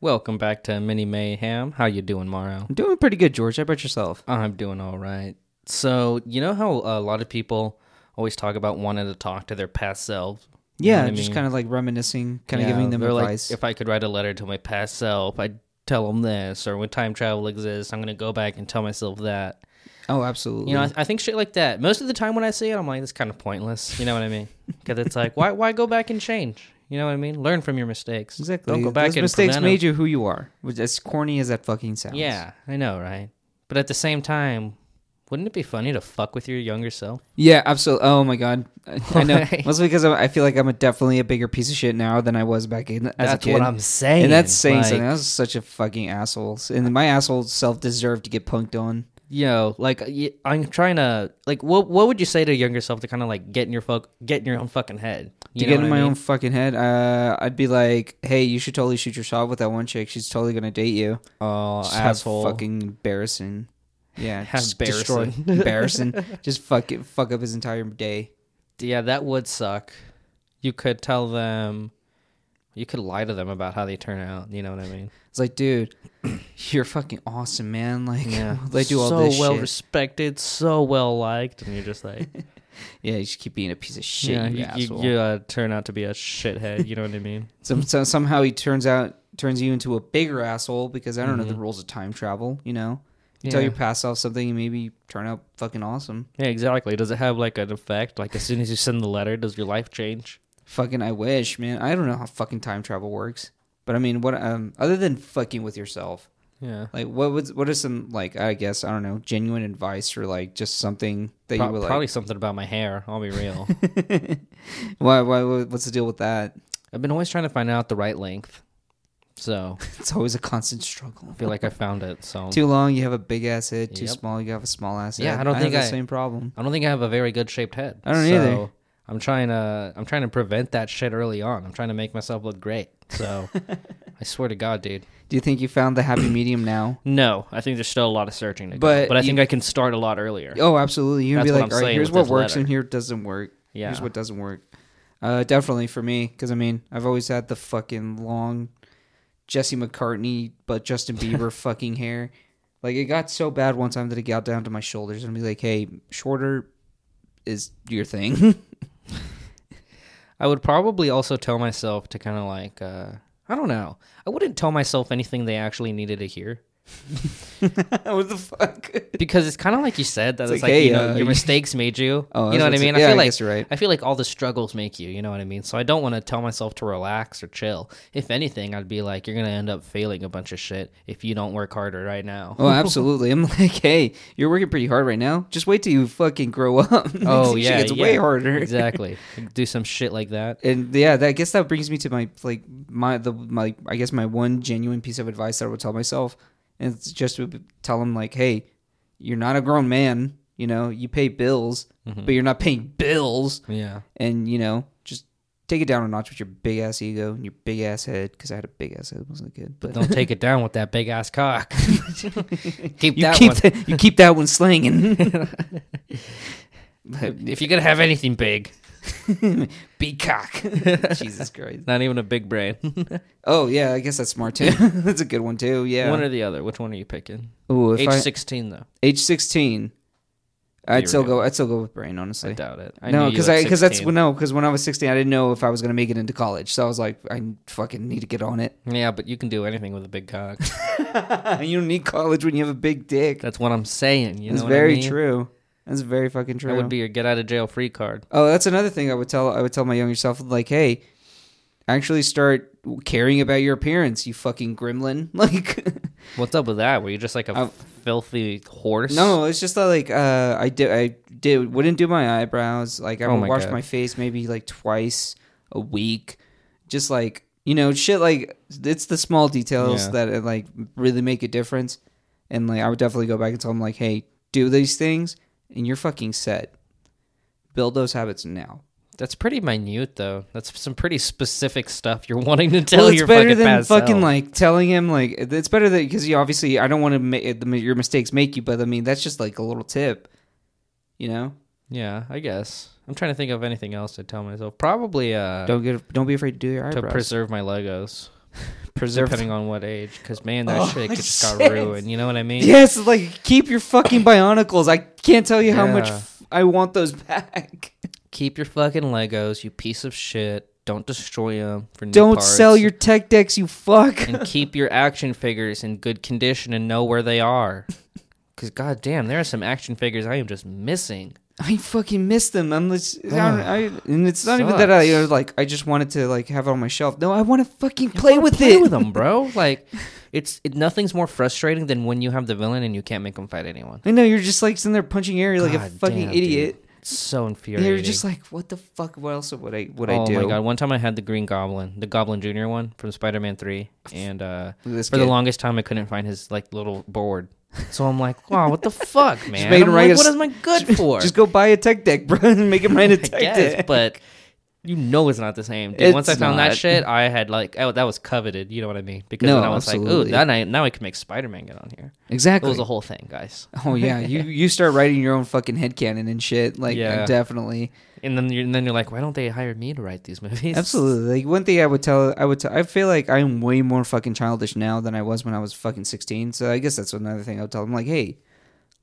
Welcome back to Mini Mayhem. How you doing, Mario? I'm doing pretty good, George. How about yourself? I'm doing all right. So you know how a lot of people always talk about wanting to talk to their past selves. You Yeah, what I just mean? kind of like reminiscing, kind of Yeah, giving them advice. Like, if I could write a letter to my past self, I'd tell them this. Or when time travel exists, I'm gonna go back and tell myself that. oh, absolutely. You know, I, I think shit like that. Most of the time when I say it, I'm like, it's kind of pointless. You know what I mean? Because it's like, why, why go back and change? You know what I mean? Learn from your mistakes. exactly. Don't go back Those and mistakes prevent 'em. made you who you are. Which, as corny as that fucking sounds. Yeah, I know, right? But at the same time, wouldn't it be funny to fuck with your younger self? Yeah, absolutely. Oh my god, I I know. Mostly because I feel like I'm a, definitely a bigger piece of shit now than I was back in as That's a kid. what I'm saying. and that's saying like, something. I was such a fucking asshole, and my asshole self deserved to get punked on. You know, like I'm trying to like, what what would you say to younger self to kind of like get in your fuck, get in your own fucking head? You to get in my mean? own fucking head, uh, I'd be like, "Hey, you should totally shoot your shot with that one chick. She's totally gonna date you." Oh, Just asshole! fucking embarrassing. Yeah, just destroy- embarrassing. embarrassing. Just fuck it, fuck up his entire day. yeah, that would suck. You could tell them, you could lie to them about how they turn out. You know what I mean? It's like, dude, you're fucking awesome, man. Like, Yeah, they do all this. so well shit. respected, so well liked, and you're just like, yeah, you just keep being a piece of shit, yeah, you, you, you, you uh, turn out to be a shithead. You know what I mean? So, so somehow he turns out turns you into a bigger asshole because I don't know the Mhm. rules of time travel. You know, you tell your past self something, and maybe turn out fucking awesome. Yeah, exactly. Does it have like an effect? Like as soon as you send the letter, does your life change? Fucking, I wish, man. I don't know how fucking time travel works, but I mean, what um, other than fucking with yourself, Yeah. like what was what are some like I guess I don't know genuine advice or like just something that Pro- you were probably like, something about my hair. I'll be real. why why what's the deal with that? I've been always trying to find out the right length. So It's always a constant struggle. I feel like I found it. So Too long, you have a big ass head. Too Yep. small, you have a small ass head. Yeah, I don't think have the I- same problem. I don't think I have a very good shaped head. I don't so either. I'm trying to I'm trying to prevent that shit early on. I'm trying to make myself look great. So I swear to God, dude. Do you think you found the happy medium now? No, I think there's still a lot of searching to go. But But I you- think I can start a lot earlier. Oh, absolutely. You can That's be like, all right, here's what works letter. and here doesn't work. Yeah. Here's what doesn't work. Uh, definitely for me, because I mean, I've always had the fucking long Jesse McCartney but Justin Bieber fucking hair. Like it got so bad one time that it got down to my shoulders and I'd be like, hey, shorter is your thing. I would probably also tell myself to kind of like, uh, I don't know. I wouldn't tell myself anything they actually needed to hear what the fuck? because it's kind of like you said that It's it's, like, like, hey, you know uh, your mistakes made you. Oh, you know what I mean? yeah, I feel I like you're right. I feel like all the struggles make you. You know what I mean? So I don't want to tell myself to relax or chill. If anything, I'd be like, you're gonna end up failing a bunch of shit if you don't work harder right now. Oh, absolutely. I'm like, hey, you're working pretty hard right now. Just wait till you fucking grow up. Oh yeah, it's yeah. way harder. exactly. Do some shit like that. and yeah, that, I guess that brings me to my like my the my I guess my one genuine piece of advice that I would tell myself, and it's just to tell him like, hey, you're not a grown man. You know, you pay bills, Mm-hmm. but you're not paying bills. Yeah. And you know, just take it down a notch with your big ass ego and your big ass head. Because I had a big ass head, wasn't it good? But Don't take it down with that big ass cock. keep you that keep one. that you keep that one slinging. if you're gonna have anything big, Be cock. Jesus Christ. not even a big brain. Oh yeah, I guess that's smart too. that's a good one too. Yeah. One or the other. Which one are you picking? Ooh, Age I, sixteen though. age sixteen, I'd still go. I'd still go with brain. Honestly, I doubt it. I no, because I because that's no because when I was sixteen, I didn't know if I was gonna make it into college. So I was like, I fucking need to get on it. Yeah, but you can do anything with a big cock. you don't need college when you have a big dick. That's what I'm saying. You that's know very I mean? true. That's very fucking true. That would be your get out of jail free card. Oh, that's another thing I would tell. I would tell my younger self, like, hey, actually start caring about your appearance. You fucking gremlin. Like. What's up with that? Were you just like a Uh, filthy horse? No, it's just that like uh, I did I did wouldn't do my eyebrows. Like I Oh would my wash God. my face maybe like twice a week. Just like you know, shit like it's the small details Yeah. that uh, like really make a difference. And like I would definitely go back and tell them like, hey, do these things, and you're fucking set. Build those habits now. That's pretty minute though. That's some pretty specific stuff you're wanting to tell well, it's your better fucking than fucking self. like telling him like it's better that because you obviously I don't want to make your mistakes make you, but I mean that's just like a little tip, you know. Yeah, I guess. I'm trying to think of anything else to tell myself. Probably uh Don't get don't be afraid to do your art to preserve my Legos. preserve. depending on what age. Because man, that Oh, shit just got shit. ruined. You know what I mean? Yes, like keep your fucking bionicles. I can't tell you how much Yeah. f- I want those back. Keep your fucking Legos, you piece of shit. Don't destroy them for new Don't parts. sell your tech decks, you fuck. and keep your action figures in good condition and know where they are. Because goddamn, there are some action figures I am just missing. I fucking miss them. I'm just, I, don't- I, and it's not even that I you know, like. I just wanted to like have it on my shelf. No, I want to fucking play with play it. with them, bro. Like, it's it, nothing's more frustrating than when you have the villain and you can't make them fight anyone. I know you're just like sitting there punching air like a God fucking damn, idiot. It's so And infuriating. you're just like, what the fuck? What else would I would I do? Oh my god! One time I had the Green Goblin, the Goblin Junior one from Spider-Man Three, and uh, Look at this for the kid. longest time I couldn't find his like little board. So I'm like, wow, what the fuck, man? made him I'm write like, a what is my good for? Just go buy a tech deck, bro, and make him write a I tech guess, deck. but you know it's not the same. Dude, once I found not. that shit, I had like oh, that was coveted. You know what I mean? Because No, then I was like, absolutely. ooh, that now I can make Spider-Man get on here. It exactly. was a whole thing, guys. oh yeah, you you start writing your own fucking headcanon and shit. Like Yeah. definitely. And then you're, and then you're like, why don't they hire me to write these movies? Absolutely. Like one thing I would tell, I would. Tell, I feel like I'm way more fucking childish now than I was when I was fucking 16. So I guess that's another thing I would tell them. Like, hey,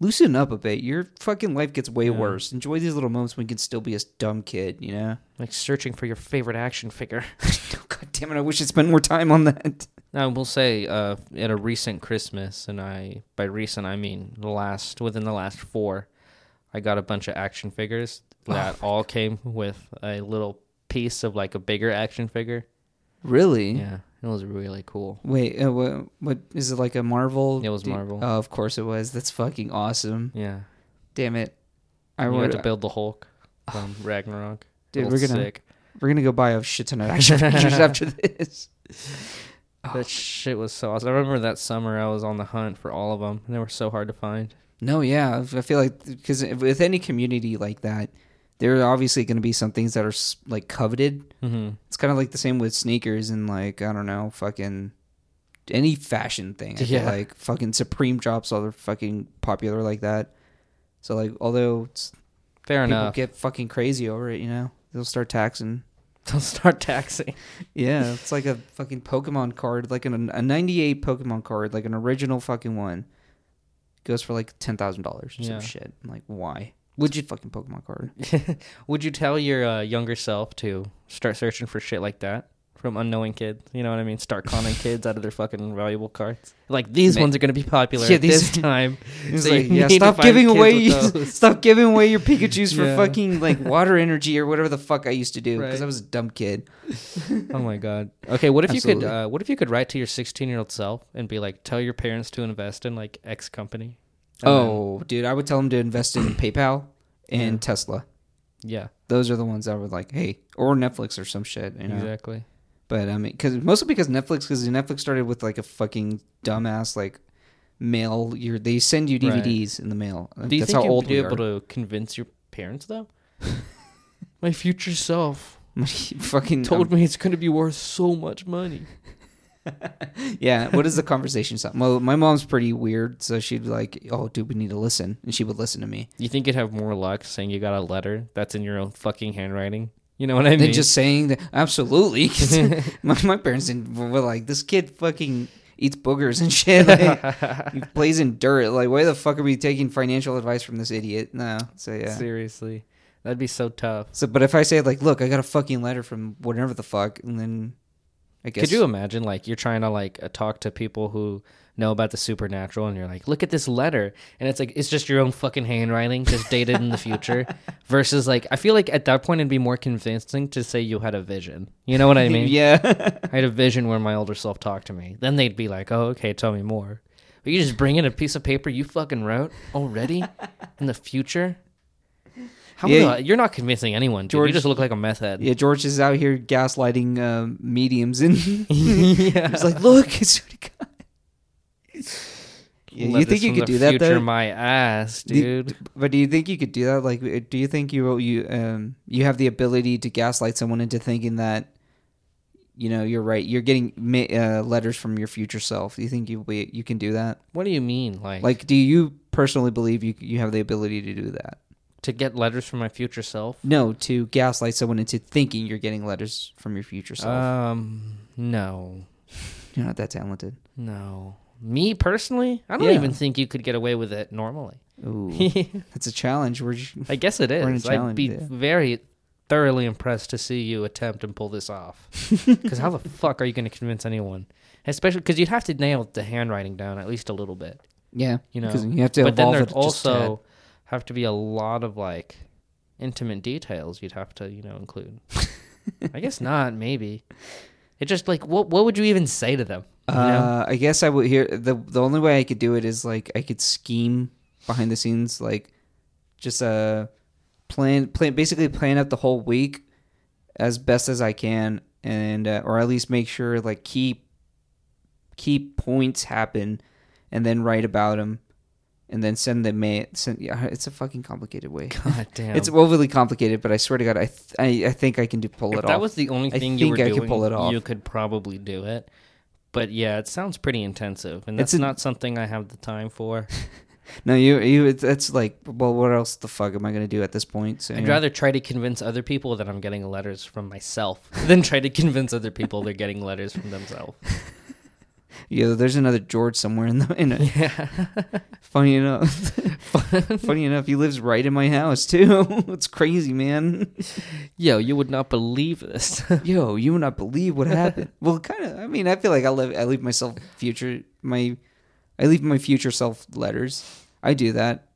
loosen up a bit. Your fucking life gets way Yeah. worse. Enjoy these little moments when you can still be a dumb kid. You know. Like searching for your favorite action figure. God damn it! I wish I spent more time on that. I will say, uh, at a recent Christmas, and I by recent I mean the last within the last four, I got a bunch of action figures that all came with a little piece of like a bigger action figure. Really? Yeah, it was really cool. Wait, uh, what, what is it like a Marvel? It was Marvel. Oh, of course it was. That's fucking awesome. Yeah, Damn it! I would. to build the Hulk from Ragnarok. Dude, we're gonna sick. we're gonna go buy a shit ton of action figures after this. That shit was so awesome. I remember that summer I was on the hunt for all of them, and they were so hard to find. No, yeah, I feel like because with any community like that, there are obviously going to be some things that are like coveted. Mm-hmm. It's kind of like the same with sneakers and like I don't know, fucking any fashion thing. I Yeah. like fucking Supreme drops all are fucking popular like that. So like, although it's, Fair people enough. get fucking crazy over it, you know, they'll start taxing. They'll start taxing. Yeah, it's like a fucking Pokemon card, like an, a '98 Pokemon card, like an original fucking one, goes for like ten thousand dollars or Yeah. some shit. I'm like, why? Would a fucking Pokemon card? Would you tell your uh, younger self to start searching for shit like that from unknowing kids? You know what I mean? Start conning kids out of their fucking valuable cards. Like these Ma- ones are going to be popular Yeah, at these- this time. So you like, yeah, need to stop find giving kids away, with those. stop giving away your Pikachu's for Yeah. fucking like water energy or whatever the fuck I used to do because Right. I was a dumb kid. oh my god. Okay, what if you Absolutely. could? Uh, what if you could write to your 16 year old self and be like, tell your parents to invest in like X company. Oh, dude, I would tell them to invest in PayPal and Yeah. Tesla. yeah, Those are the ones I would like. Hey, or Netflix or some shit. You know. exactly. But I mean, because mostly because Netflix, because Netflix started with like a fucking dumbass like mail. Your they send you Right. DVDs in the mail. Do you That's think how you'd old be we able are. to convince your parents though? my future self fucking told um, me it's going to be worth so much money. yeah. What is the conversation? sound? Well, my mom's pretty weird, so she'd be like, "Oh, dude, we need to listen," and she would listen to me. You think you'd have more luck saying you got a letter that's in your own fucking handwriting? You know what I mean? Than just saying that. Absolutely. my, my parents didn't were like, "This kid fucking eats boogers and shit. Like, he plays in dirt. Like, why the fuck are we taking financial advice from this idiot?" No. So yeah. Seriously, that'd be so tough. So, but if I say like, look, I got a fucking letter from whatever the fuck, and then I guess Could you imagine like you're trying to like uh, talk to people who know about the supernatural and you're like, look at this letter, and it's like it's just your own fucking handwriting, just dated in the future, versus like I feel like at that point it'd be more convincing to say you had a vision. You know what I mean? yeah, I had a vision where my older self talked to me. Then they'd be like, oh okay, tell me more. But you just bring in a piece of paper you fucking wrote already in the future. How Yeah. the- you're not convincing anyone, dude. George- you just look like a meth head. yeah. George is out here gaslighting uh, mediums, and yeah. he's like, look, it's what he got. Yeah, you think you could do that future my ass, Do- dude. But do you think you could do that? Like, uh, do you think you you um you have the ability to gaslight someone into thinking that, you know, you're right? You're getting uh, letters from your future self. Do you think you you can do that? What do you mean, like, Like, do you personally believe you you have the ability to do that? To get letters from my future self? No, to gaslight someone into thinking you're getting letters from your future self. Um, no. You're not that talented. No. Me personally, I don't Yeah. even think you could get away with it normally. Ooh, that's a challenge. We're guess it We're in a is. I'd challenge, be yeah. very thoroughly impressed to see you attempt and pull this off. Because how the fuck are you going to convince anyone? Especially because you'd have to nail the handwriting down at least a little bit, yeah, you know. because you have to but then evolve there'd it just a tad. Have to be a lot of like intimate details you'd have to, you know, include. I guess not. Maybe it just like what what would you even say to them? You know? Uh, I guess I would hear the the only way I could do it is like I could scheme behind the scenes, like just uh plan plan basically plan out the whole week as best as I can, and uh, or at least make sure like key key points happen, and then write about them, and then send the mail. send yeah, it's a fucking complicated way. God damn. It's overly complicated, but I swear to God, I th- I, I think I can do pull if it off. that was the only I thing you were think I could pull it off. you could probably do it. But yeah, it sounds pretty intensive, and It's that's a- not something I have the time for. no, you you it's, it's like well, what else the fuck am I gonna do at this point? So, I'd yeah. rather try to convince other people that I'm getting letters from myself than try to convince other people they're getting letters from themselves. Yeah, there's another George somewhere in the in it. Yeah. Funny enough, funny enough, he lives right in my house too. it's crazy, man. Yo, you would not believe this. Yo, you would not believe what happened. well, kind of. I mean, I feel like I live. I leave myself future my, I leave my future self letters. I do that.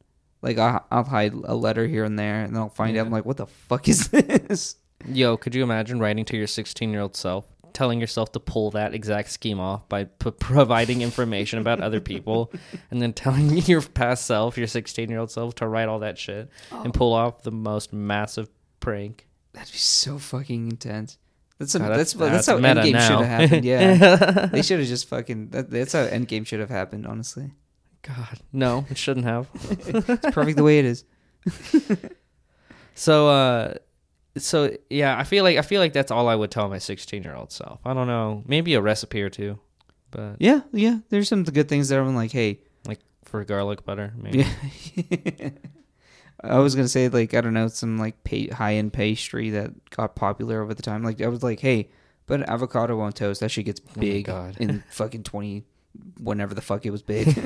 Like I'll, I'll hide a letter here and there, and then I'll find Yeah. out. I'm like, what the fuck is this? Yo, could you imagine writing to your 16 year old self, telling yourself to pull that exact scheme off by p- providing information about other people, and then telling your past self, your 16 year old self, to write all that shit and pull off the most massive prank? That'd be so fucking intense. That's a, God, that's that's- that's, how Endgame should have happened. Yeah, they should have just fucking. That, that's how Endgame should have happened. Honestly, God, no, it shouldn't have. it's perfect the way it is. So, uh, so yeah, I feel like I feel like that's all I would tell my 16 year old self. I don't know, maybe a recipe or two, but Yeah, yeah. There's some good things there. I'm like, hey, like for garlic butter, maybe. yeah. I was gonna say like I don't know some like pa- high end pastry that got popular over the time. Like I was like, hey, put an avocado on toast. That shit gets oh my big God. in fucking twenty, whenever the fuck it was big.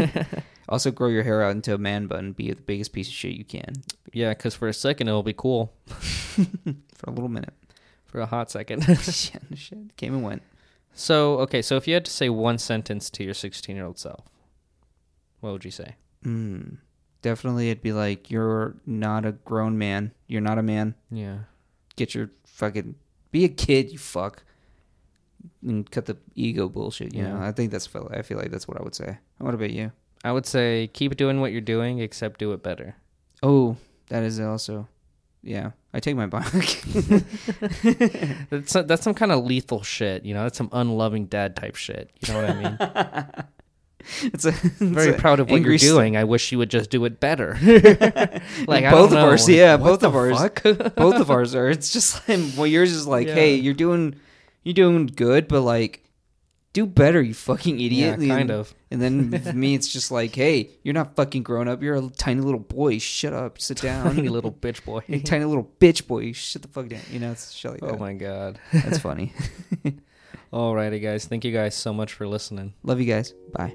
also, grow your hair out into a man bun. Be the biggest piece of shit you can Yeah, because for a second it'll be cool. for a little minute. For a hot second. shit, shit came and went. so okay, so if you had to say one sentence to your 16 year old self, what would you say? Mm, definitely, it'd be like, you're not a grown man. You're not a man. Yeah. Get your fucking be a kid, you fuck, and cut the ego bullshit. You know, Yeah. I think that's I feel like that's what I would say. What about you? I would say keep doing what you're doing, except do it better. Oh, that is also, yeah. I take my back. That's that's some kind of lethal shit, you know. That's some unloving dad type shit. You know what I mean? it's a it's Very a proud of what you're st- doing. I wish you would just do it better. like I both of ours, yeah, what both of ours. Both of ours are. It's just like well, yours is like, Yeah. hey, you're doing, you're doing good, but like, do better, you fucking idiot. yeah, kind and, of. And then me, it's just like, hey, you're not fucking grown up. You're a tiny little boy. Shut up. Sit down. Tiny little bitch boy. Tiny little bitch boy. Shut the fuck down. You know, it's shit like oh that. Oh my god. That's funny. Alrighty, guys. Thank you guys so much for listening. Love you guys. Bye.